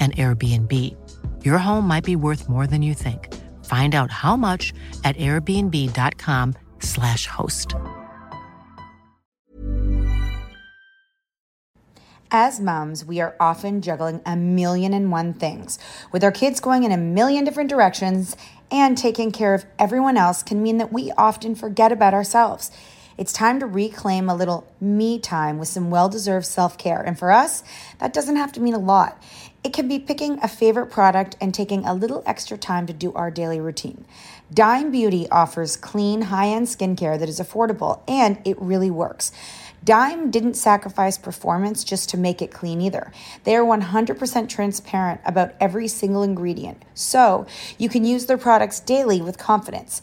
an Airbnb. Your home might be worth more than you think. Find out how much at airbnb.com/slash host. As moms, we are often juggling a million and one things. With our kids going in a million different directions and taking care of everyone else can mean that we often forget about ourselves. It's time to reclaim a little me time with some well deserved self care. And for us, that doesn't have to mean a lot. It can be picking a favorite product and taking a little extra time to do our daily routine. Dime Beauty offers clean, high end skincare that is affordable and it really works. Dime didn't sacrifice performance just to make it clean either. They are 100% transparent about every single ingredient, so you can use their products daily with confidence.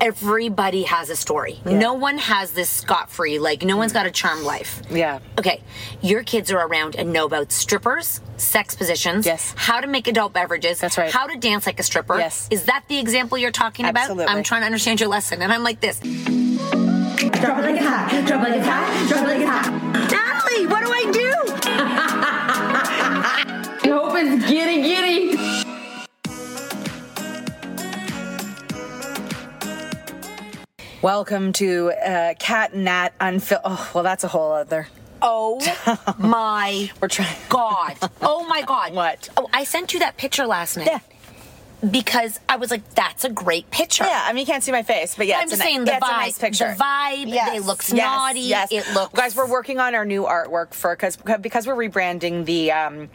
everybody has a story. Yeah. No one has this scot free. Like, no one's got a charmed life. Yeah. Okay, your kids are around and know about strippers, sex positions, Yes. how to make adult beverages, That's right. how to dance like a stripper. Yes. Is that the example you're talking Absolutely. about? I'm trying to understand your lesson, and I'm like this. Drop it like it's hot. Drop it like it's hot. Drop it like it's hot. Natalie, what do I do? I hope it's giddy giddy. Welcome to uh, Cat and Nat Unfil. Oh, well, that's a whole other. Oh my We're trying. god. Oh my god. What? Oh, I sent you that picture last night. Yeah. Because I was like, that's a great picture. Yeah, I mean, you can't see my face, but yeah, I'm it's just a, saying the yeah, vibe. nice picture. The vibe. It looks naughty. Yes. It looks. Guys, we're working on our new artwork for because because we're rebranding the, um,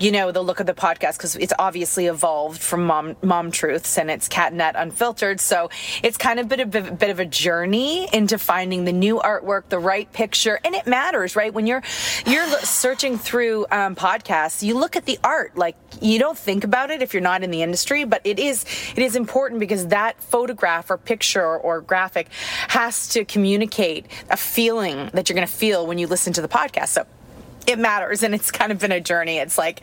you know, the look of the podcast because it's obviously evolved from Mom Mom Truths and it's Cat Net Unfiltered. So it's kind of been a bit, bit of a journey into finding the new artwork, the right picture, and it matters, right? When you're you're searching through um, podcasts, you look at the art. Like you don't think about it if you're not in the industry, but it is it is important because that photograph or picture or graphic has to communicate a feeling that you're going to feel when you listen to the podcast. So it matters and it's kind of been a journey. It's like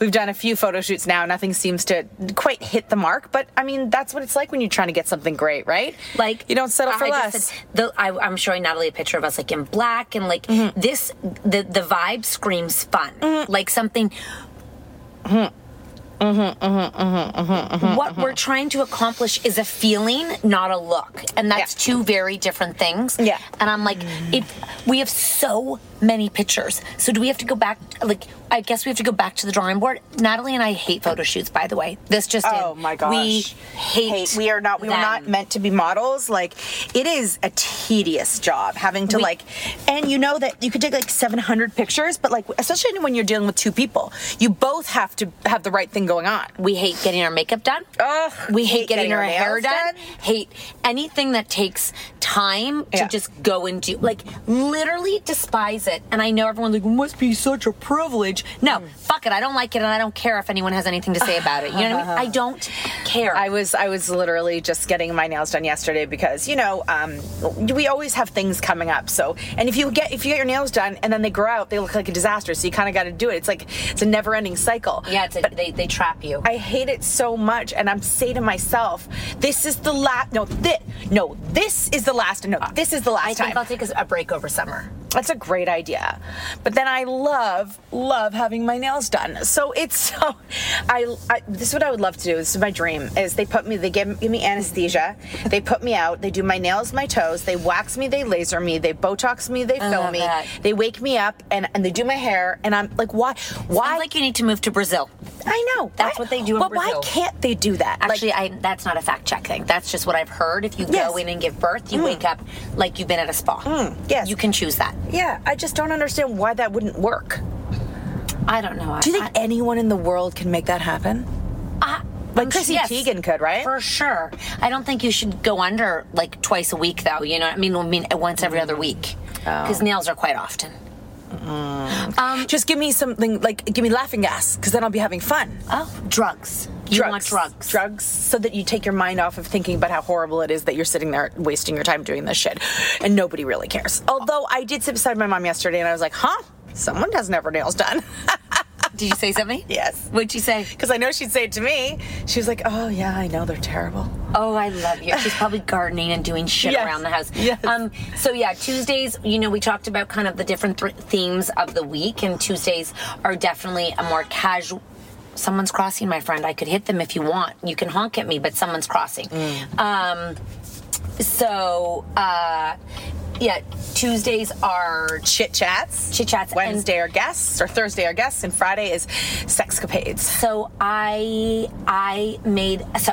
we've done a few photo shoots now, nothing seems to quite hit the mark, but I mean that's what it's like when you're trying to get something great, right? like you don't settle for I less. said- the, I, I'm showing Natalie a picture of us like in black and like Mm-hmm. this. The the vibe screams fun, like something. Mm-hmm. Mm-hmm, mm-hmm, mm-hmm, what we're trying to accomplish is a feeling, not a look, and that's Yeah. two very different things. Yeah. and I'm like, if we have so many pictures, so do we have to go back? Like, I guess we have to go back to the drawing board. Natalie and I hate photo shoots, by the way. This just Oh in. my gosh. we hate. We are not. We were not meant to be models. Like, it is a tedious job having to We- like, and you know that you could take like 700 pictures, but like, especially when you're dealing with two people, you both have to have the right thing going on. We hate getting our makeup done. Ugh, we hate, hate getting, getting our, our hair done. done. Hate anything that takes time to Yeah. just go and do. Like literally despise it. And I know everyone's like, it must be such a privilege. No, Mm. fuck it. I don't like it, and I don't care if anyone has anything to say about it. You know what I mean? I don't care. I was I was literally just getting my nails done yesterday because you know um, we always have things coming up. So and if you get if you get your nails done and then they grow out, they look like a disaster. So you kind of got to do it. It's like it's a never ending cycle. yeah, it's a, they they trap you. I hate it so much, and I'm say to myself, "This is the last. No, this. No, this is the last. No, this is the last I think time." I'll take a break over summer. That's a great idea. But then I love, love having my nails done. So it's so, I, I this is what I would love to do. This is my dream. Is they put me, they give, give me anesthesia. They put me out. They do my nails, my toes. They wax me. They laser me. They Botox me. They fill me. that. They wake me up and and they do my hair. And I'm like, why? Why? Sounds like you need to move to Brazil. I know. That's Why- what they do in But why can't they do that? Like, Actually, I that's not a fact check thing. That's just what I've heard. If you Yes. Mm. go in and give birth, you wake up like you've been at a spa. yes. You can choose that. Yeah, I just don't understand why that wouldn't work. I don't know. Do you think anyone in the world can make that happen? I, Like I'm Chrissy yes, Teigen could, right? For sure. I don't think you should go under like twice a week, though. You know, what I mean, I mean once every other week, Oh. because nails are quite often. Um, Just give me something like give me laughing gas because then I'll be having fun. oh, drugs. You want drugs? Drugs, so that you take your mind off of thinking about how horrible it is that you're sitting there wasting your time doing this shit, and nobody really cares. Although I did sit beside my mom yesterday, and I was like, "Huh, someone doesn't have her nails done." Did you say something? yes, What'd you say? because I know she'd say it to me. She was like, "Oh yeah, I know they're terrible." Oh, I love you. She's probably gardening and doing shit Yes. around the house. Yes. Um. So yeah, Tuesdays. You know, we talked about kind of the different th- themes of the week, and Tuesdays are definitely a more casual. Someone's crossing, my friend. I could hit them if you want. You can honk at me, but someone's crossing. Um. So, uh, yeah, Tuesdays are Chit chats, Chit chats, and- Wednesday are guests, or Thursday are guests, and Friday is sexcapades. So I I made so.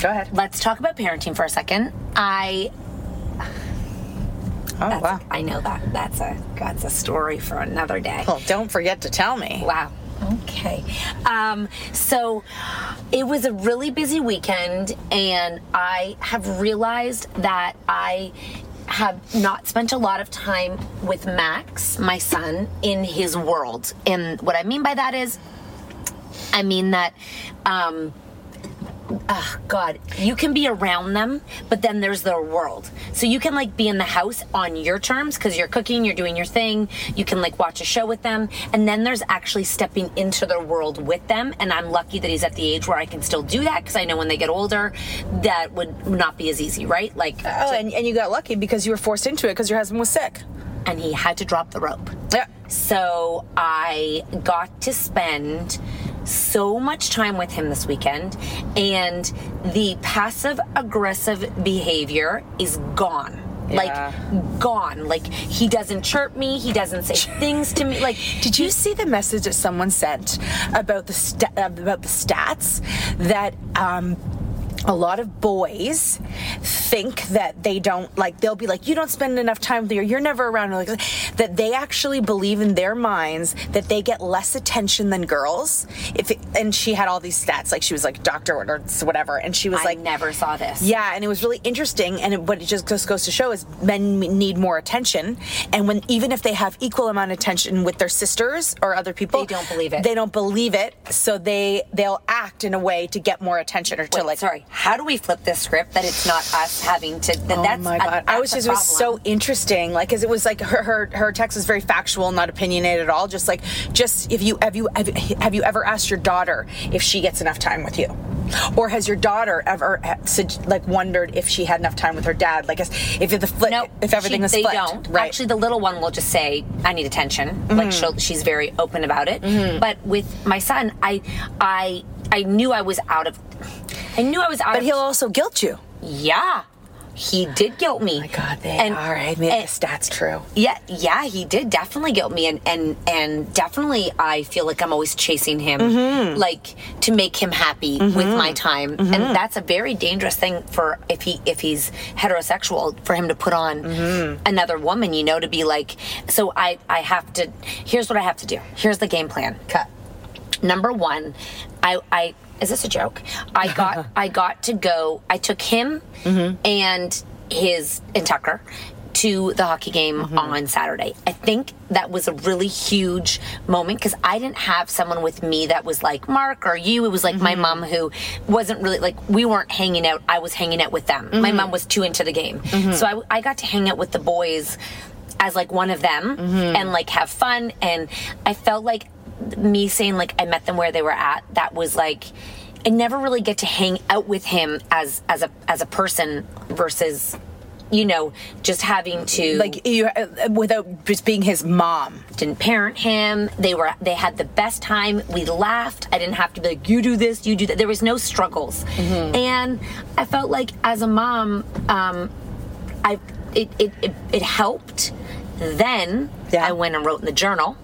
Go ahead. Let's talk about parenting for a second. I Oh wow. I know that. That's a that's a story for another day. Well, don't forget to tell me. Wow. Okay. Um, so it was a really busy weekend, and I have realized that I have not spent a lot of time with Max, my son, in his world. And what I mean by that is, I mean that. Um, Oh God, you can be around them, but then there's their world. So you can like be in the house on your terms because you're cooking, you're doing your thing. You can like watch a show with them, and then there's actually stepping into their world with them. And I'm lucky that he's at the age where I can still do that because I know when they get older, that would not be as easy, right? Like, Oh, and, and you got lucky because you were forced into it because your husband was sick. and he had to drop the rope. Yeah. So I got to spend so much time with him this weekend, and the passive aggressive behavior is gone. Like gone. Like he doesn't chirp me. He doesn't say things to me. Like Did you see the message that someone sent about the sta- about the stats that um, a lot of boys think that they don't like they'll be like you don't spend enough time with her you're never around like that they actually believe in their minds that they get less attention than girls if it, and she had all these stats like she was like doctor or whatever and she was I like never saw this. yeah, and it was really interesting. And it, what it just goes, goes to show is men need more attention, and when even if they have equal amount of attention with their sisters or other people, They don't believe it. They don't believe it, so they they'll act in a way to get more attention or to Wait, like. sorry. How do we flip this script that it's not us having to? That Oh that's my a- god! I was just it was so interesting, like, cause it was like her, her her text was very factual, not opinionated at all. Just like, just if you have you have, you- have you ever asked your daughter if she gets enough time with you, or has your daughter ever uh, like wondered if she had enough time with her dad? Like, if the flip, No, if everything she- was they flipped, don't. right? Actually, the little one will just say, "I need attention." Mm-hmm. Like she'll, she's very open about it. But with my son, I, I, I knew I was out of. I knew I was out but of. he'll also guilt you. yeah, he did guilt me. Oh my God, they And- are. I made and- the stats true. Yeah, yeah, he did definitely guilt me, and and and definitely I feel like I'm always chasing him, Mm-hmm. like to make him happy with my time, and that's a very dangerous thing for if he if he's heterosexual for him to put on Mm-hmm. another woman, you know, to be like. So I I have to. Here's what I have to do. Here's the game plan. Cut. Number one, I I is this a joke? I got I got to go. I took him mm-hmm. and his and Tucker to the hockey game mm-hmm. on Saturday. I think that was a really huge moment because I didn't have someone with me that was like Mark or you. It was like my mm-hmm. mom who wasn't really like we weren't hanging out. I was hanging out with them. My mom was too into the game, so I, I got to hang out with the boys as like one of them and like have fun. And I felt like me saying like I met them where they were at. That was like. I never really get to hang out with him as as a as a person versus you know just having to Like you, uh, without just being his mom. didn't parent him they were they had the best time we laughed i didn't have to be like you do this you do that there was no struggles Mm-hmm. and i felt like as a mom um i it it, it, it helped then Yeah. i went and wrote in the journal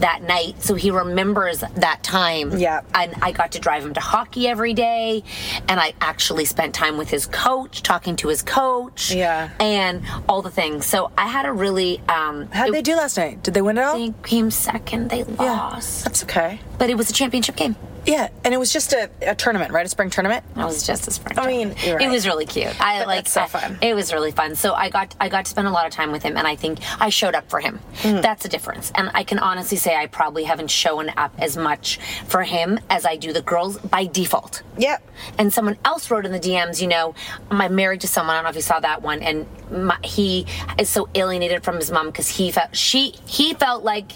that night so he remembers that time Yeah. and i got to drive him to hockey every day and i actually spent time with his coach talking to his coach Yeah. and all the things so i had a really um How'd it- they do last night? Did they win it all? they came second. They lost. That's okay. But it was a championship game. Yeah, and it was just a, a tournament, right? A spring tournament. That was just a spring. I mean, you're it was really cute. I But like so I- fun. It was really fun. So I got I got to spend a lot of time with him, and I think I showed up for him. Mm. That's a difference. And I can honestly say I probably haven't shown up as much for him as I do the girls by default. Yep. And someone else wrote in the DMs, you know, I'm married to someone. I don't know if you saw that one, and my, he is so alienated from his mom because he felt she he felt like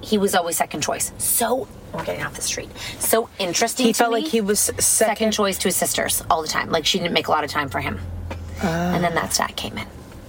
he was always second choice. So we're getting off the street. So interesting. He felt me. like he was second. second choice to his sisters all the time. Like she didn't make a lot of time for him. Ah. and then that stat came in.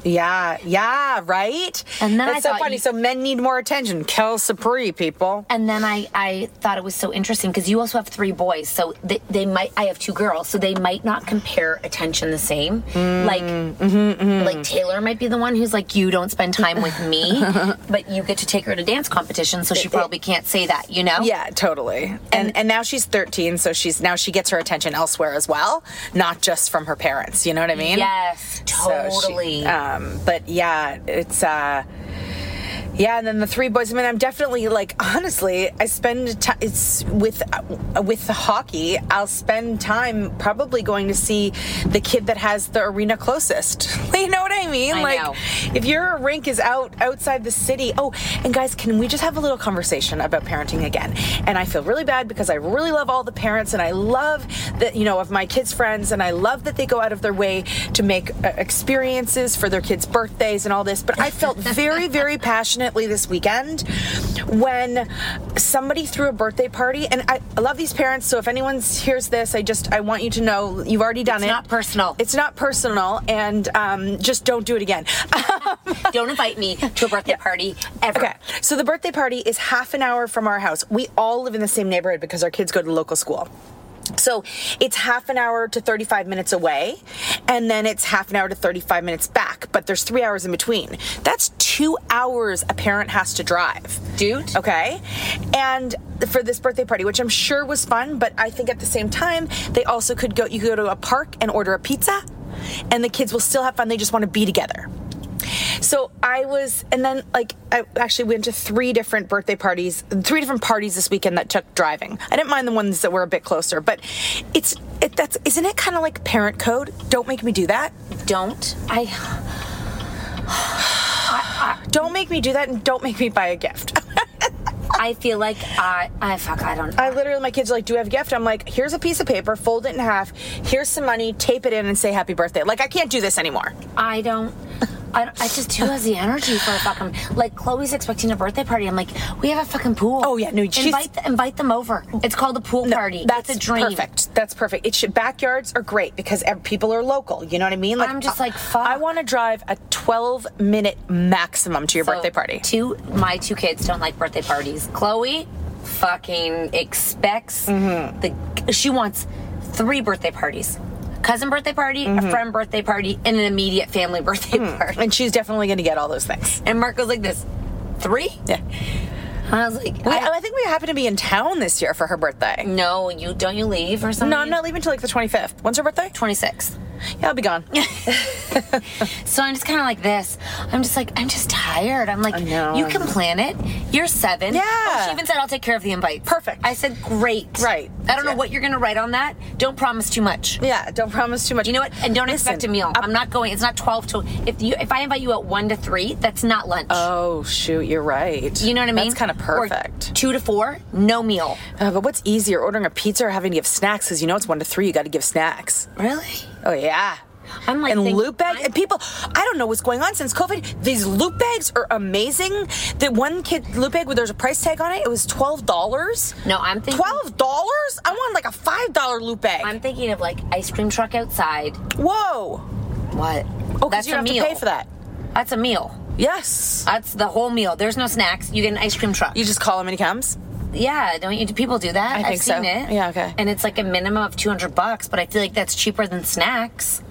Yeah, yeah, right. And then That's I so funny. you- So men need more attention. Kel Sapri, people. And then I, I thought it was so interesting because you also have three boys, so they, they might. I have two girls, so they might not compare attention the same. Mm, like, mm-hmm, mm-hmm. like Taylor might be the one who's like, you don't spend time with me, but you get to take her to dance competitions, so she probably can't say that, you know? Yeah, totally. And and now she's 13, so she's now she gets her attention elsewhere as well, not just from her parents. You know what I mean? Yes, So she- totally. Um, um, but yeah, it's uh yeah, and then the three boys. I mean, I'm definitely like honestly, I spend ti it's with uh, with the hockey. I'll spend time probably going to see the kid that has the arena closest. you know what I mean? I like know. if your rink is out outside the city. Oh, and guys, can we just have a little conversation about parenting again? And I feel really bad because I really love all the parents and I love that you know of my kids' friends and I love that they go out of their way to make uh, experiences for their kids' birthdays and all this. But I felt very, very passionate unfortunately this weekend when somebody threw a birthday party and I, I love these parents so if anyone hears this i just i want you to know you've already done It's it It's not personal. it's not personal and um, just don't do it again Don't invite me to a birthday party ever. Okay, so the birthday party is half an hour from our house. We all live in the same neighborhood because our kids go to local school. So it's half an hour to 35 minutes away, and then it's half an hour to 35 minutes back, but there's three hours in between. That's two hours a parent has to drive. Dude. Okay. And for this birthday party, which I'm sure was fun, but I think at the same time, they also could go, you could go to a park and order a pizza, and the kids will still have fun. They just want to be together. So I was, and then like I actually went to three different birthday parties, three different parties this weekend that took driving. I didn't mind the ones that were a bit closer, but it's it, that's isn't it kind of like parent code? Don't make me do that. Don't. I. Don't make me do that, and don't make me buy a gift. I feel like I. I fuck. I don't. I literally, my kids are like, "Do you have a gift?" I'm like, "Here's a piece of paper, fold it in half. Here's some money, tape it in, and say happy birthday." Like I can't do this anymore. I don't. I, I just who has the energy for a fucking like Chloe's expecting a birthday party. I'm like, we have a fucking pool. Oh, yeah, no, she's- invite invite them over. It's called a pool party. That's it's a dream. perfect. That's perfect. It should backyards are great because ev- people are local. You know what I mean? I'm just like, fuck. I want to drive a 12 minute maximum to your So, birthday party. Two, my two kids don't like birthday parties. Chloe fucking expects Mm-hmm. the. She wants three birthday parties: cousin birthday party, Mm-hmm. a friend birthday party, and an immediate family birthday party. And she's definitely going to get all those things. And Mark goes like this: three. Yeah. I was like, We, I, I think we happen to be in town this year for her birthday. no, you don't. You leave or something? No, I'm not leaving till like the 25th. When's her birthday? Twenty sixth. Yeah, I'll be gone. So I'm just kind of like this. I'm just like, I'm just tired. I'm like, I know, you I can plan it. You're seven. Yeah. Oh, she even said, I'll take care of the invite. Perfect. I said, great. Right. I don't know what you're going to write on that. Don't promise too much. yeah, don't promise too much. You know what? And don't Listen, expect a meal. I'm- I'm not going. It's not 12 to. If you if I invite you at one to three, that's not lunch. Oh, shoot, you're right. you know what I mean? That's kind of Or perfect. two to four, no meal. Uh, but what's easier, ordering a pizza or having to give snacks? Because you know it's one to three, you got to give snacks. Really? Oh, yeah. I'm like and think- loot bag and people i don't know what's going on since covid these loot bags are amazing the one kid loot bag where there's a price tag on it it was $12 No, I'm thinking. $12 i want like a $5 loot bag I'm thinking of like ice cream truck outside. whoa What? oh because you have meal. to pay for that That's a meal. Yes That's the whole meal. There's no snacks. You get an ice cream truck. you just call him and he comes Yeah, don't you? Do people do that? I I've think so. it. Yeah, okay. And it's like a minimum of two hundred bucks, but I feel like that's cheaper than snacks.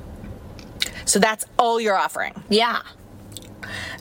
so that's all you're offering Yeah.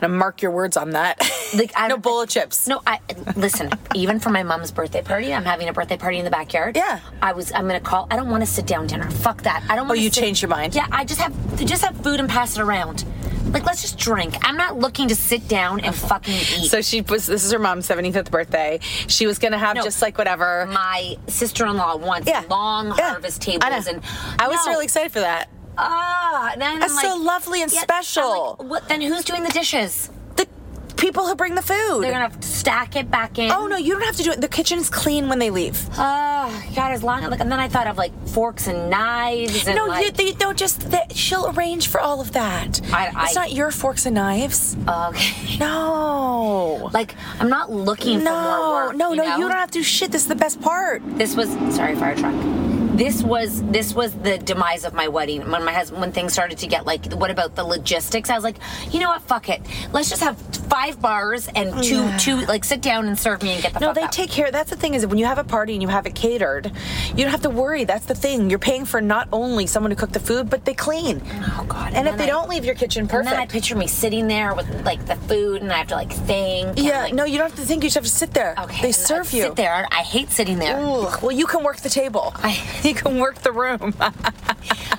And mark your words on that Like I no bowl of chips No, I listen. even for my mom's birthday party, I'm having a birthday party in the backyard. Yeah. I was. I'm gonna call. I don't want to sit down dinner. Fuck that. I don't. want Oh, you changed your mind? Yeah. I just have just have food and pass it around. Like let's just drink. I'm not looking to sit down and oh. fucking eat. so she was this is her mom's 75th birthday she was gonna have No. just like whatever my sister-in-law wants Yeah. long Yeah. harvest I know. tables and I was No. really excited for that Ah, then That's I'm so like- lovely and Yeah, I'm special. like, what? Then who's doing the dishes? the people who bring the food. They're gonna stack it back in. oh no, you don't have to do it. The kitchen's clean when they leave. Oh God, as long like, and then I thought of like forks and knives and no, like, you, they don't just. They, she'll arrange for all of that. I- I- it's not your forks and knives. okay. No. Like I'm not looking for more no, work. no, you no. know? You don't have to do shit. This is the best part. This was sorry, fire truck. This was this was the demise of my wedding. When my husband, when things started to get like, what about the logistics? I was like, you know what? Fuck it. Let's just have five bars and oh, two two like sit down and serve me and get the No, they out. take care. That's the thing is when you have a party and you have it catered, you don't have to worry. That's the thing. You're paying for not only someone to cook the food, but they clean. Oh God! And, if they I- don't leave your kitchen perfect, And then I picture me sitting there with like the food, and I have to like think. yeah, like, no, you don't have to think. You just have to sit there. Okay, they serve I you. Sit there. I hate sitting there. Ugh, well, you can work the table. I- you can work the room.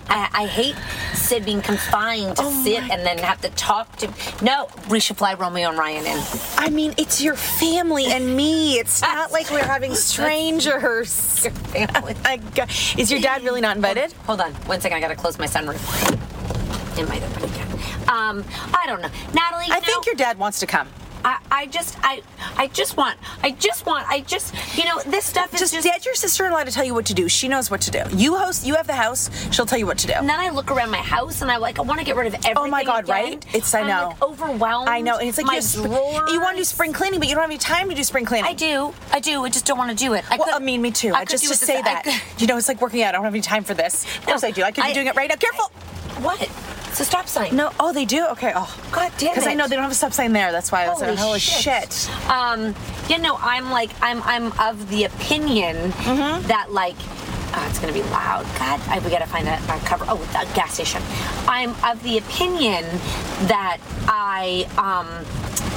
I, I hate sit being confined to Oh sit and then have to talk to. No, we should fly Romeo and Ryan in. I mean, it's your family and me. It's not like we're having strangers. I got- Is your dad really not invited? Hold on, one second. I gotta close my sunroof. It might open again. Um, I don't know, Natalie. I think your dad wants to come. I, I just I I just want I just want I just you know this stuff is Just, just, get your sister-in-law to tell you what to do. She knows what to do. You host. You have the house. She'll tell you what to do. and then I look around my house and I like I want to get rid of everything. Oh my god, again. right? It's I I'm, know. like, overwhelmed. I know, and it's like my you, sp- you want to do spring cleaning, but you don't have any time to do spring cleaning. I do, I do. I just don't want to do it. I Well, could- I mean, me too. I I, just it say that. You know, it's like working out. I don't have any time for this. Of course I do. I could be doing it right now. Careful. What? It's a stop sign. No. Oh, they do. Okay. Oh, God damn it. Because I know they don't have a stop sign there. That's why I was Holy like, holy shit. shit. Um, yeah, no, I'm like, I'm, I'm of the opinion Mm-hmm. that like, oh, it's gonna be loud. God, I, we gotta find a, a cover. Oh, the gas station. I'm of the opinion that I, um.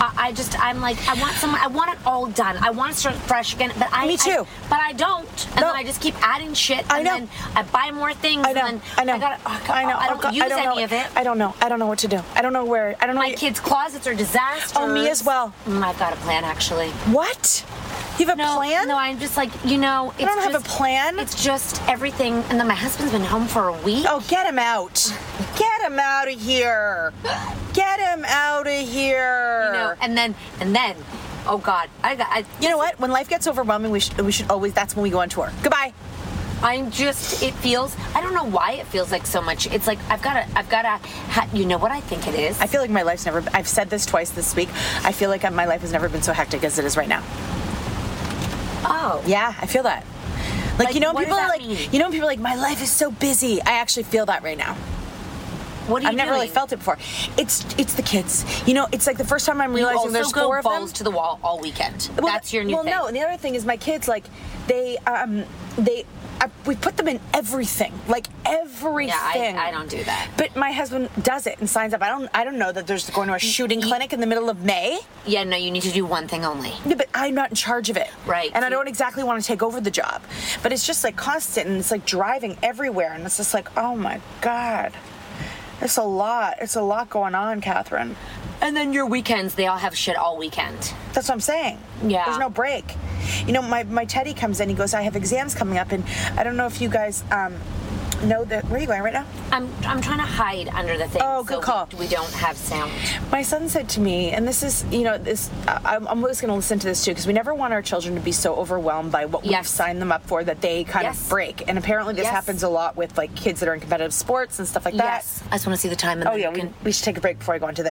I I just, I'm like, I want some, I want it all done. I want to start fresh again, but I, Me too. I- but I don't, and No. then I just keep adding shit, I and know. then I buy more things, I know. and then I know. I, gotta, oh, I know. I Oh, don't God, use I don't any know. of it. I don't know. I don't know what to do. I don't know where. I don't know. My kids' closets are disasters. Oh, me as well. Mm, I've got a plan, actually. What? You have a No, plan? no, I'm just like, you know, it's don't have a plan? It's just everything. And then my husband's been home for a week. Oh, get him out. Get him out of here. Get him out of here. you know, and then, and then, oh God, I got, I, You know what? When life gets overwhelming, we should, we should always, that's when we go on tour. Goodbye. I'm just, it feels, I don't know why it feels like so much. It's like, I've got to, I've got to, ha, you know what I think it is? I feel like my life's never, I've said this twice this week. I feel like my life has never been so hectic as it is right now. Oh. Yeah, I feel that. Like, Like, you know, people are like, mean? you know, people are like, my life is so busy. I actually feel that right now. What you I've never really felt it before. It's it's the kids. You know, it's like the first time I'm You realizing there's four of balls them. to the wall all weekend. Well, That's your new thing. well, thing. no. And the other thing is, my kids like they um they I, we put them in everything, like everything. Yeah, I, I don't do that. But my husband does it and signs up. I don't. I don't know that there's going to a shooting you- clinic in the middle of May. Yeah, no, you need to do one thing only. Yeah, but I'm not in charge of it. Right. And I don't exactly want to take over the job. But it's just like constant and it's like driving everywhere. And it's just like, oh my God. It's a lot. It's a lot going on, Catherine. And then your weekends, they all have shit all weekend. That's what I'm saying. Yeah. There's no break. You know, my, my Teddy comes in, he goes, I have exams coming up, and I don't know if you guys um, know that. Where are you going right now? I'm I'm trying to hide under the thing. Oh, good so call. We, we don't have sound. My son said to me, and this is, you know, this. I'm always going to listen to this too, because we never want our children to be so overwhelmed by what we've signed them up for that they kind Yes. of break. And apparently, this Yes. happens a lot with like kids that are in competitive sports and stuff like that. Yes. I just want to see the time. And Oh yeah, we, can- we should take a break before I go into the.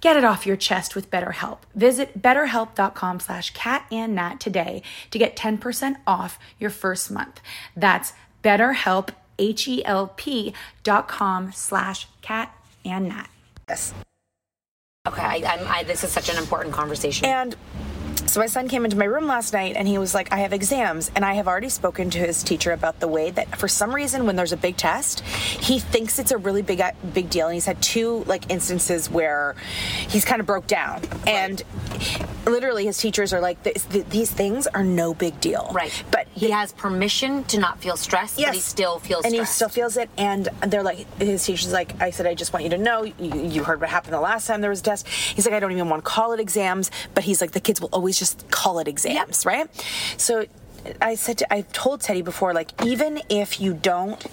Get it off your chest with BetterHelp. Visit betterhelp.com slash cat and nat today to get 10% off your first month. That's betterhelp, H-E-L-P dot com slash cat and nat. Yes. Okay, I, I'm, I, this is such an important conversation. And so my son came into my room last night and he was like, I have exams. And I have already spoken to his teacher about the way that for some reason when there's a big test, he thinks it's a really big big deal. And he's had two like instances where he's kind of broke down. And literally his teachers are like, these things are no big deal. Right. But he has permission to not feel stressed, Yes. but he still feels and stressed. he still feels it. And they're like, his teacher's like, I said, I just want you to know, you, you heard what happened the last time there was a test. He's like, I don't even want to call it exams, but he's like, the kids will always just call it exams, right? So I said, to, I've told Teddy before, like, even if you don't,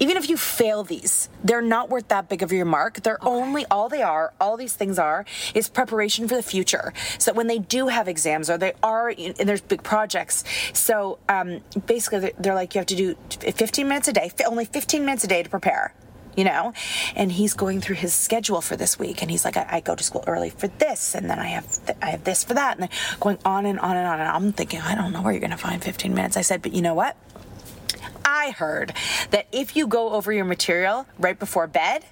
even if you fail these, they're not worth that big of your mark. They're only, all they are, all these things are, is preparation for the future. So when they do have exams or they are, and there's big projects. So um, basically, they're, they're like, you have to do 15 minutes a day, only 15 minutes a day to prepare. You know, and he's going through his schedule for this week, and he's like, I, I go to school early for this, and then I have th- I have this for that, and then going on and on and on. And I'm thinking, I don't know where you're going to find 15 minutes. I said, but you know what? I heard that if you go over your material right before bed,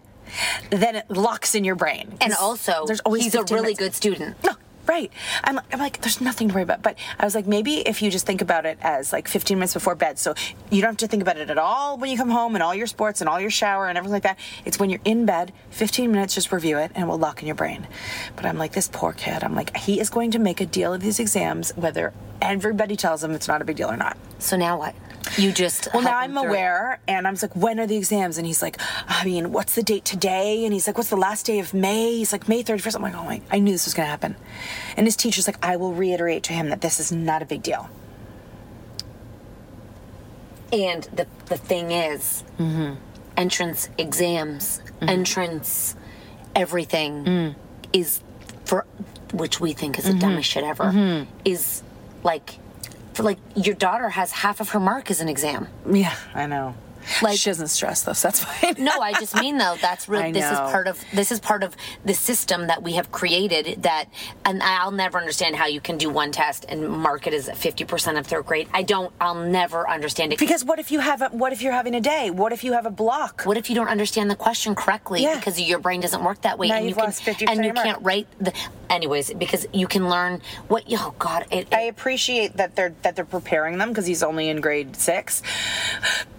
then it locks in your brain. And also, there's always he's a really minutes. good student. No, right. I'm, I'm like, there's nothing to worry about. But I was like, maybe if you just think about it as like 15 minutes before bed, so you don't have to think about it at all when you come home and all your sports and all your shower and everything like that. It's when you're in bed, 15 minutes, just review it and it will lock in your brain. But I'm like, this poor kid. I'm like, he is going to make a deal of these exams, whether everybody tells him it's not a big deal or not. So now what? You just Well, now I'm it. aware, and I'm like, when are the exams? And he's like, I mean, what's the date today? And he's like, what's the last day of May? He's like, May 31st. I'm like, oh my, I knew this was going to happen. And his teacher's like, I will reiterate to him that this is not a big deal. And the the thing is, Mm-hmm. entrance exams, entrance, everything Mm. is for which we think is Mm-hmm. the dumbest shit ever. Is like like your daughter has half of her mark as an exam. Yeah, I know. Like- she doesn't stress though, so that's fine. No, I just mean though that's I really this is part of this is part of the system that we have created that and I'll never understand how you can do one test and mark it as 50% of third grade. I don't I'll never understand it. Because what if you have a, what if you're having a day? What if you have a block? What if you don't understand the question correctly Yeah. because your brain doesn't work that way Now and you can lost 50% and you can't write the anyways, because you can learn what. Oh God, it, I appreciate that they're that they're preparing them because he's only in grade six,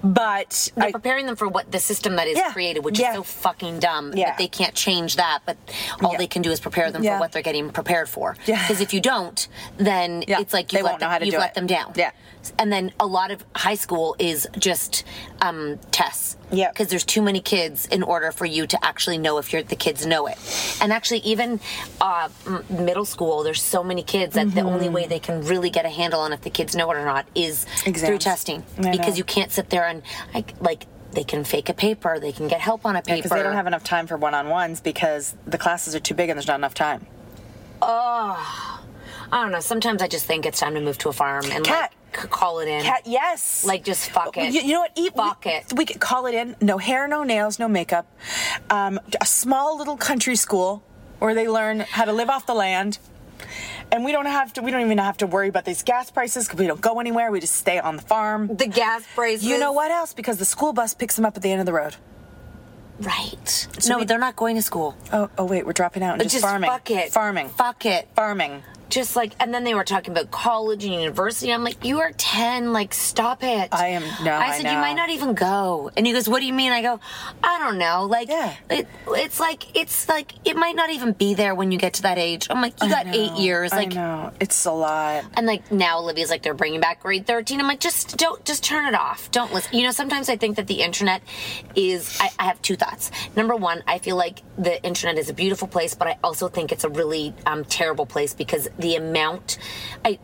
but they're I, preparing them for what the system that is Yeah, created, which yeah. is so fucking dumb Yeah. that they can't change that. But all they can do is prepare them for what they're getting prepared for. Because if you don't, then it's like you've let them, you've let it. them down. Yeah. And then a lot of high school is just um, tests. Yeah. Because there's too many kids in order for you to actually know if you're, the kids know it. And actually, even uh, middle school, there's so many kids that the only way they can really get a handle on if the kids know it or not is through testing. I know. Because you can't sit there and like like they can fake a paper, they can get help on a paper. because they don't have enough time for one-on-ones because the classes are too big and there's not enough time. Oh I don't know. Sometimes I just think it's time to move to a farm and Kat. like call it in. Cat, yes. Like just fuck it. You, you know what? Eat, Fuck we, it. We could call it in. No hair, no nails, no makeup. Um, a small little country school where they learn how to live off the land. And we don't have to. We don't even have to worry about these gas prices because we don't go anywhere. We just stay on the farm. The gas prices. You know what else? Because the school bus picks them up at the end of the road. Right. So no, we- they're not going to school. Oh, oh wait, we're dropping out and just, farming. fuck it. Farming. Fuck it. Farming. Just like, and then they were talking about college and university. I'm like, you are 10. Like, stop it. I am- no, I said, you know. might not even go. And he goes, what do you mean? I go, I don't know. Like, Yeah. it, it's like, it's like, it might not even be there when you get to that age. I'm like, you got eight years. Like, I know it's a lot. And like now, Olivia's like they're bringing back grade thirteen. I'm like, just don't, just turn it off. Don't listen. You know, sometimes I think that the internet is. I, I have two thoughts. Number one, I feel like the internet is a beautiful place, but I also think it's a really um, terrible place because the amount. I,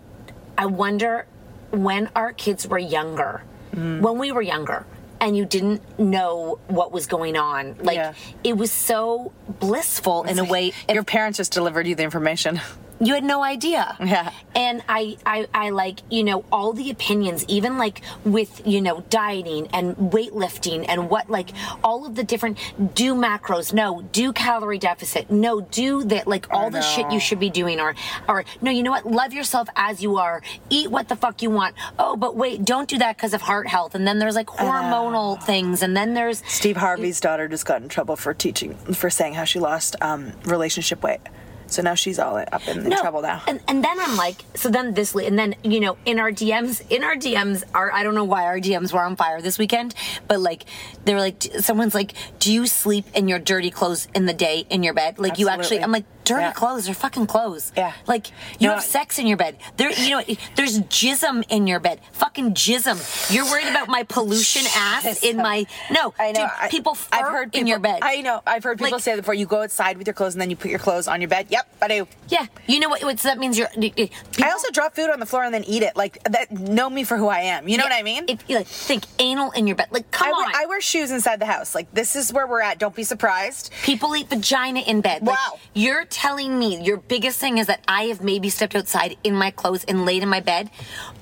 I wonder when our kids were younger, Mm. when we were younger. And you didn't know what was going on. Like Yeah. it was so blissful in a way. Your parents just delivered you the information. You had no idea. Yeah. And I, I, I like, you know, all the opinions, even like with, you know, dieting and weightlifting and what, like, all of the different, do macros, no, do calorie deficit, no, do that, like, all the shit you should be doing, or, or, no, you know what, love yourself as you are, eat what the fuck you want. Oh, but wait, don't do that because of heart health. And then there's like hormonal things, and then there's, Steve Harvey's daughter just got in trouble for teaching for saying how she lost um, relationship weight. So now she's all up in, in trouble now. And and then I'm like, so then this, and then you know, in our DMs, in our DMs, our I don't know why our DMs were on fire this weekend, but like they were like, someone's like, do you sleep in your dirty clothes in the day in your bed? Like you actually, I'm like, dirty Yeah. clothes are fucking clothes. Yeah. Like you No, have I- sex in your bed. There, you know, there's jism in your bed. Fucking jism. You're worried about my pollution ass in my no. I know. dude, I- people I've heard people, in your bed. I know. I've heard people Like- say that before. You go outside with your clothes and then you put your clothes on your bed. Yep, I do. yeah. You know what? what so that means you're. I also drop food on the floor and then eat it. Like that. Know me for who I am. You know what I mean? If you like think anal in your bed, like come I on. wear, I wear shoes inside the house. Like this is where we're at. Don't be surprised. People eat vagina in bed. Like, Wow. You're telling me your biggest thing is that I have maybe stepped outside in my clothes and laid in my bed.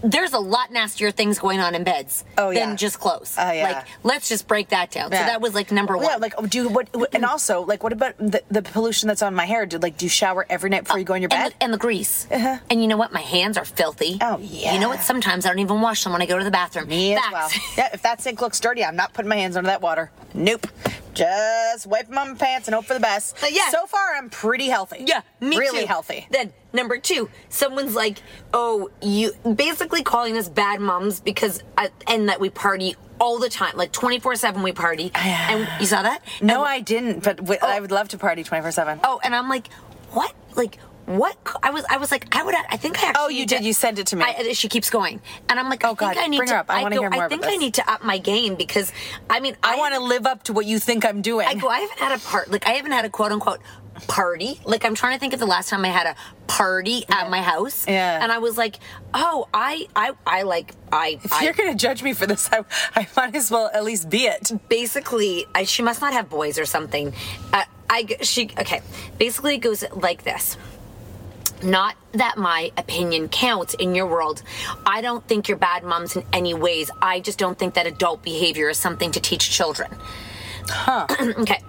There's a lot nastier things going on in beds Oh, than yeah. just clothes. Oh, yeah. Like, let's just break that down. So that was like number one. Yeah, like do what, what? And also, like, what about the, the pollution that's on my hair? Do like do you shower every night before you go in your and bed? the, and the grease. And you know what? My hands are filthy. Oh, yeah. You know what? Sometimes I don't even wash them when I go to the bathroom. Me as well. Yeah, if that sink looks dirty, I'm not putting my hands under that water. Nope. Just wipe them on my pants and hope for the best. Uh, yeah. So far, I'm pretty healthy. Yeah, me really too. healthy. Then number two, someone's like, "Oh, you," basically calling us bad moms because uh, and that we party all the time, like twenty four seven. We party, and you saw that? No, And- I didn't, but I would love to party 24 seven. Oh, and I'm like, what? Like. What I was, I was like, I would, I think I oh, actually. Oh, you did. You sent it to me. I, she keeps going, and I'm like, Oh, I think God. I need Bring to. her up. I wanna hear more I think I need to up my game because, I mean, I want to live up to what you think I'm doing. I go, I haven't had a part, like I haven't had a quote unquote party. Like I'm trying to think of the last time I had a party at my house. Yeah. And I was like, oh, I, I, I like, I, if I you're gonna judge me for this, I, I might as well at least be it. basically, I, she must not have boys or something. Uh, I, she, okay. Basically, it goes like this. Not that my opinion counts in your world. I don't think you're bad moms in any ways. I just don't think that adult behavior is something to teach children. Huh. okay.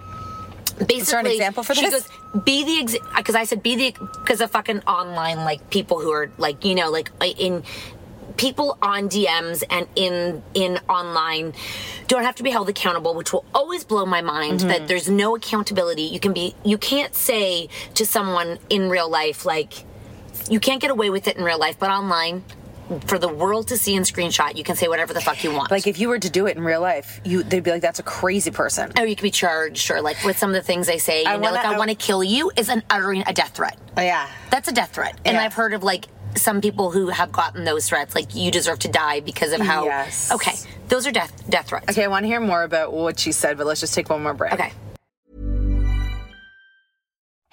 Basically, there an example for she goes, be the because I said be the because of fucking online like people who are like you know like in people on DMs and in in online don't have to be held accountable, which will always blow my mind Mm-hmm. that there's no accountability. You can be you can't say to someone in real life like you can't get away with it in real life, but online for the world to see and screenshot, you can say whatever the fuck you want. Like if you were to do it in real life, you they'd be like, "That's a crazy person." or you could be charged, or like with some of the things they say, you I know, wanna- like I, I- want to kill you is an uttering a death threat. Oh, yeah. That's a death threat. And I've heard of like some people who have gotten those threats, like you deserve to die because of how. Yes. Okay, those are death death threats. Okay, I want to hear more about what she said, but let's just take one more break. Okay.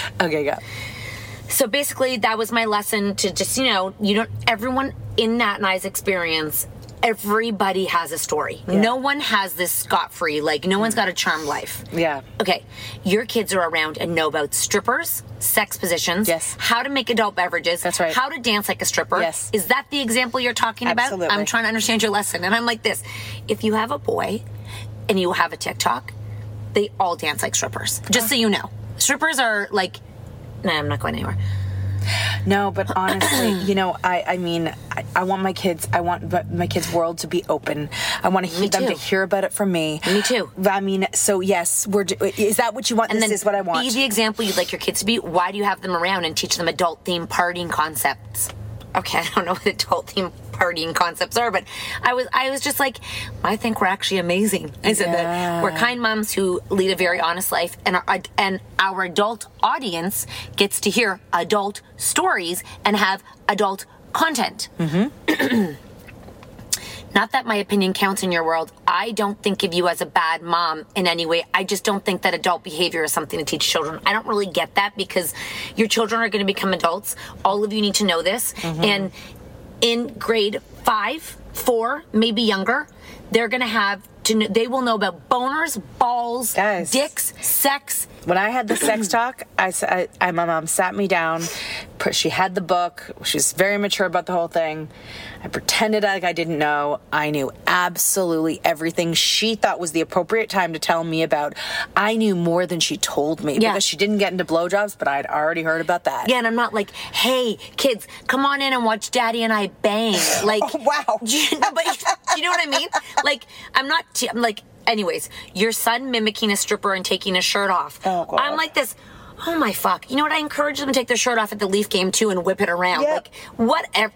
Okay, go. So basically, that was my lesson to just, you know, you don't, everyone in Nat and I's experience, everybody has a story. No one has this scot free, like, no one's got a charmed life. Yeah. Okay, your kids are around and know about strippers, sex positions, Yes. how to make adult beverages, That's right. how to dance like a stripper. Yes. Is that the example you're talking about? Absolutely. I'm trying to understand your lesson. And I'm like this if you have a boy and you have a TikTok, they all dance like strippers. Just uh. so you know. Strippers are like, nah, I'm not going anywhere. No, but honestly, you know, I, I mean, I, I want my kids, I want my- my kids' world to be open. I want to hear them to hear about it from me. Me too. I mean, so yes, we're. Is that what you want? And this is what I want. Be the example you'd like your kids to be. Why do you have them around and teach them adult themed partying concepts? Okay, I don't know what adult themed partying concepts are, but I was I was just like, I think we're actually amazing. I said that we're kind moms who lead a very honest life, and our and our adult audience gets to hear adult stories and have adult content. Mm-hmm. Not that my opinion counts in your world. I don't think of you as a bad mom in any way. I just don't think that adult behavior is something to teach children. I don't really get that because your children are going to become adults. All of you need to know this. Mm-hmm. And in grade five, four, maybe younger, they're to have to, they will know about boners, balls, Guys. dicks, sex. When I had the sex talk, I, I- I- my mom sat me down. put- She had the book. She was very mature about the whole thing. I pretended like I didn't know. I knew absolutely everything she thought was the appropriate time to tell me about. I knew more than she told me Yeah. because she didn't get into blowjobs, but I'd already heard about that. Yeah, and I'm not like, hey, kids, come on in and watch Daddy and I bang. Like, Oh, wow. you know, but do you know what I mean? Like, I'm not. T- I'm like, anyways, your son mimicking a stripper and taking his shirt off. Oh, God. I'm like this. Oh my fuck! You know what? I encourage them to take their shirt off at the Leaf game too and whip it around. Yep. Like whatever.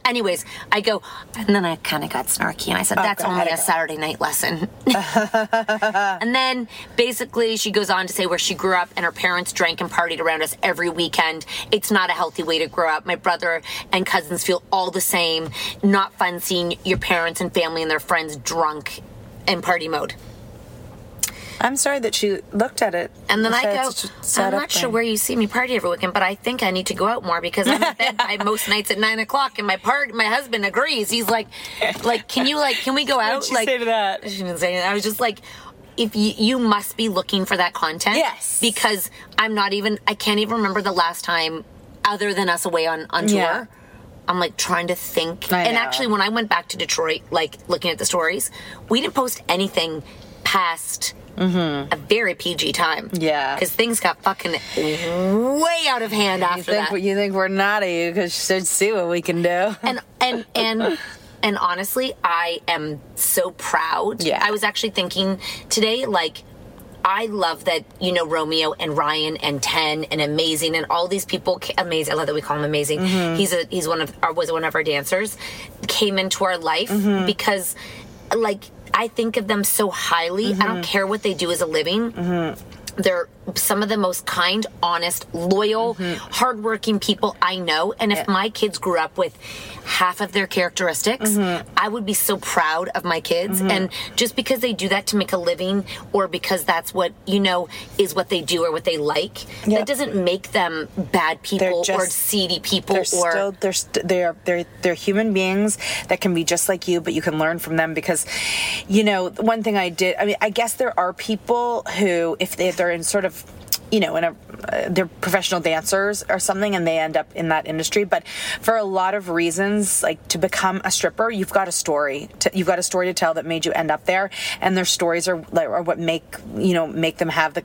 Anyways, I go, and then I kind of got snarky and I said, oh, "That's go only a. Saturday night lesson." and then basically she goes on to say where she grew up and her parents drank and partied around us every weekend. It's not a healthy way to grow up. My brother and cousins feel all the same. Not fun seeing your parents and family and their friends drunk in party mode. I'm sorry that she looked at it. And then I go, I'm not sure right." where you see me party every weekend, but I think I need to go out more because I'm in bed by most nights at nine o'clock, and my part, my husband agrees. He's like, like, can you like, can we go out? She like, say to that? She didn't say anything. I was just like. If you, you must be looking for that content, Yes. because I'm not even. I can't even remember the last time, other than us away on on tour. Yeah. I'm like trying to think. And actually, when I went back to Detroit, like looking at the stories, we didn't post anything past a very PG time. Mm-hmm. Yeah. Because things got fucking way out of hand You after think, that. you think we're naughty? You could should see what we can do. and and and and honestly, I am so proud. Yeah. I was actually thinking today, like. I love that you know Romeo and Ryan and Ten and Amazing and all these people. Amazing, I love that we call him Amazing. Mm-hmm. He's a he's one of our, was one of our dancers. Came into our life Mm-hmm. because, like, I think of them so highly. I Mm-hmm. don't care what they do as a living. They're some of the most kind, honest, loyal, Mm-hmm. hardworking people I know. And if my kids grew up with half of their characteristics, Mm-hmm. I would be so proud of my kids. And just because they do that to make a living or because that's what, you know, is what they do or what they like, Yep. that doesn't make them bad people or seedy people They're or. still they're st- they're they're they're human beings that can be just like you, but you can learn from them because, you know, one thing I did. I mean, I guess there are people who, if they, they're in sort of you know, in a uh, they're professional dancers or something, and they end up in that industry. But for a lot of reasons, like to become a stripper, you've got a story. To, you've got a story to tell that made you end up there, and their stories are are what make you know make them have the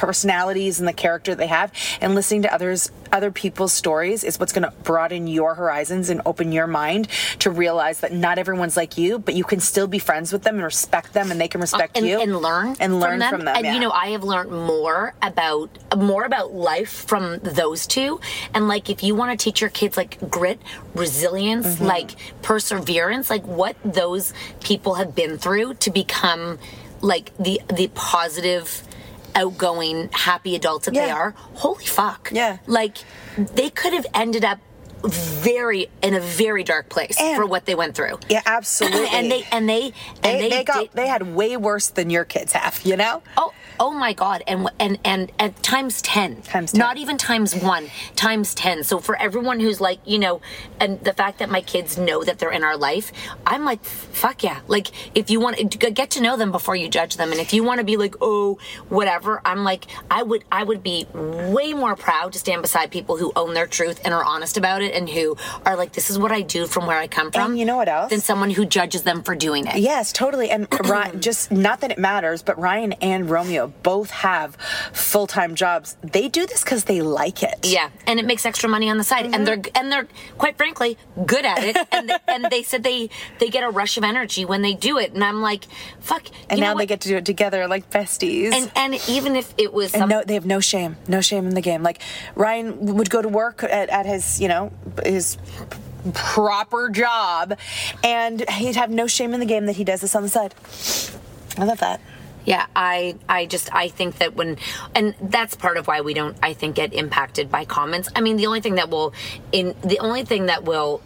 personalities and the character they have and listening to others other people's stories is what's going to broaden your horizons and open your mind to realize that not everyone's like you but you can still be friends with them and respect them and they can respect and, you and learn and learn from them. from them, and yeah. you know, I have learned more about more about life from those two. And like, if you want to teach your kids like grit, resilience, Mm-hmm. like perseverance, like what those people have been through to become like the the positive outgoing happy adults that they are holy fuck. Yeah. like they could have ended up very in a very dark place And- for what they went through. Yeah absolutely. And they and they and they, they got did- they had way worse than your kids have you know? Oh, oh my God! And and and and times ten, Times 10. not even times one, times ten. So for everyone who's like, you know, and the fact that my kids know that they're in our life, I'm like, fuck yeah! Like if you want to get to know them before you judge them, and if you want to be like, oh, whatever, I'm like, I would, I would be way more proud to stand beside people who own their truth and are honest about it, and who are like, this is what I do from where I come from. And you know what else? Than someone who judges them for doing it. Yes, totally. And Ryan, just not that it matters, but Ryan and Romeo both have full time jobs. They do this because they like it. Yeah, and it makes extra money on the side, and they're Mm-hmm. and they're quite frankly good at it, and they, and they said they they get a rush of energy when they do it, and I'm like, fuck. And now they get to do it together like besties. and and even if it was and some, no, they have no shame, no shame in the game. Like Ryan would go to work at, at his, you know, his proper job, and he'd have no shame in the game that he does this on the side. I love that. Yeah, I I just I think that when and that's part of why we don't I think get impacted by comments. I mean, the only thing that will in the only thing that will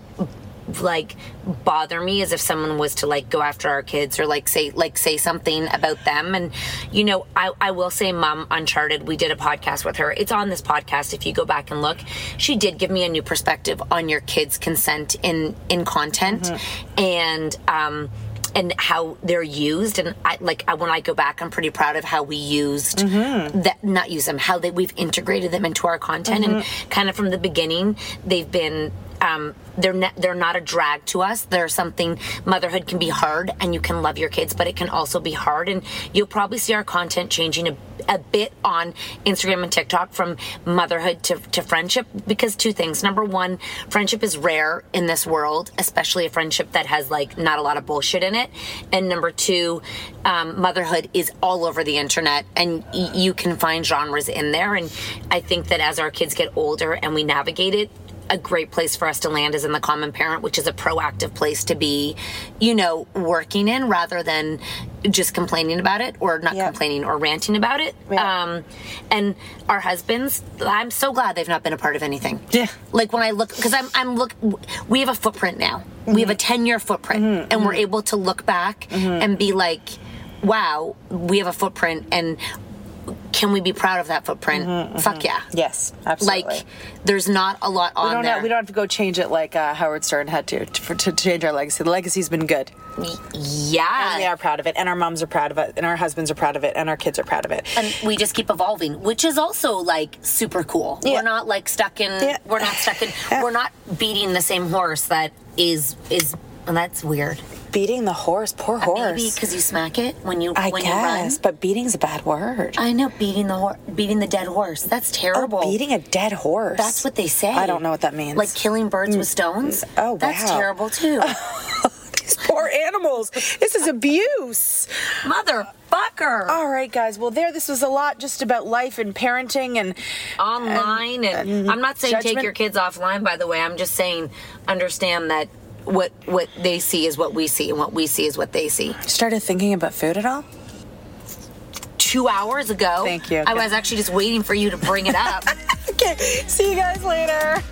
like bother me is if someone was to like go after our kids or like say like say something about them. And you know I, I will say mom uncharted we did a podcast with her. It's on this podcast if you go back and look. She did give me a new perspective on your kids consent in in content. And um and how they're used. And I like I, when I go back I'm pretty proud of how we used mm-hmm. that not use them how they we've integrated them into our content. And mm-hmm. kind of from the beginning they've been um, they're ne- they're not a drag to us. They're something. Motherhood can be hard, and you can love your kids, but it can also be hard. And you'll probably see our content changing a, a bit on Instagram and TikTok from motherhood to, to friendship because two things. Number one, friendship is rare in this world, especially a friendship that has like not a lot of bullshit in it. And number two, um, motherhood is all over the internet, and y- you can find genres in there. And I think that as our kids get older and we navigate it, a great place for us to land is in the common parent, which is a proactive place to be, you know, working in rather than just complaining about it or not complaining or ranting about it. Um, and our husbands, I'm so glad they've not been a part of anything. Yeah. Like when I look, because I'm, I'm look, we have a footprint now. We have a mm-hmm. 10 year footprint, mm-hmm. and we're mm-hmm. able to look back and be like, wow, we have a footprint and can we be proud of that footprint? Fuck yeah. Yes, absolutely. Like, there's not a lot on we don't there. have, we don't have to go change it like uh, Howard Stern had to, to to change our legacy. The legacy's been good. yeah. And we are proud of it, and our moms are proud of it, and our husbands are proud of it, and our kids are proud of it. and we just keep evolving, which is also like super cool. Yeah. We're not like stuck in. Yeah. We're not stuck in. We're not beating the same horse that is is. And that's weird. Beating the horse, poor uh, horse. Maybe because you smack it when you I when guess, you run. but beating's a bad word. I know beating the horse, beating the dead horse. That's terrible. Oh, beating a dead horse. That's what they say. I don't know what that means. Like killing birds mm. with stones. Mm. Oh, wow, That's terrible too. These poor animals. This is abuse. Motherfucker. All right, guys. Well, there. This was a lot just about life and parenting and online and, and I'm not saying take your kids offline by the way. I'm just saying understand that what what they see is what we see and what we see is what they see. Started thinking about food at all? 2 hours ago. Thank you. I was actually just waiting for you to bring it up. Okay. See you guys later.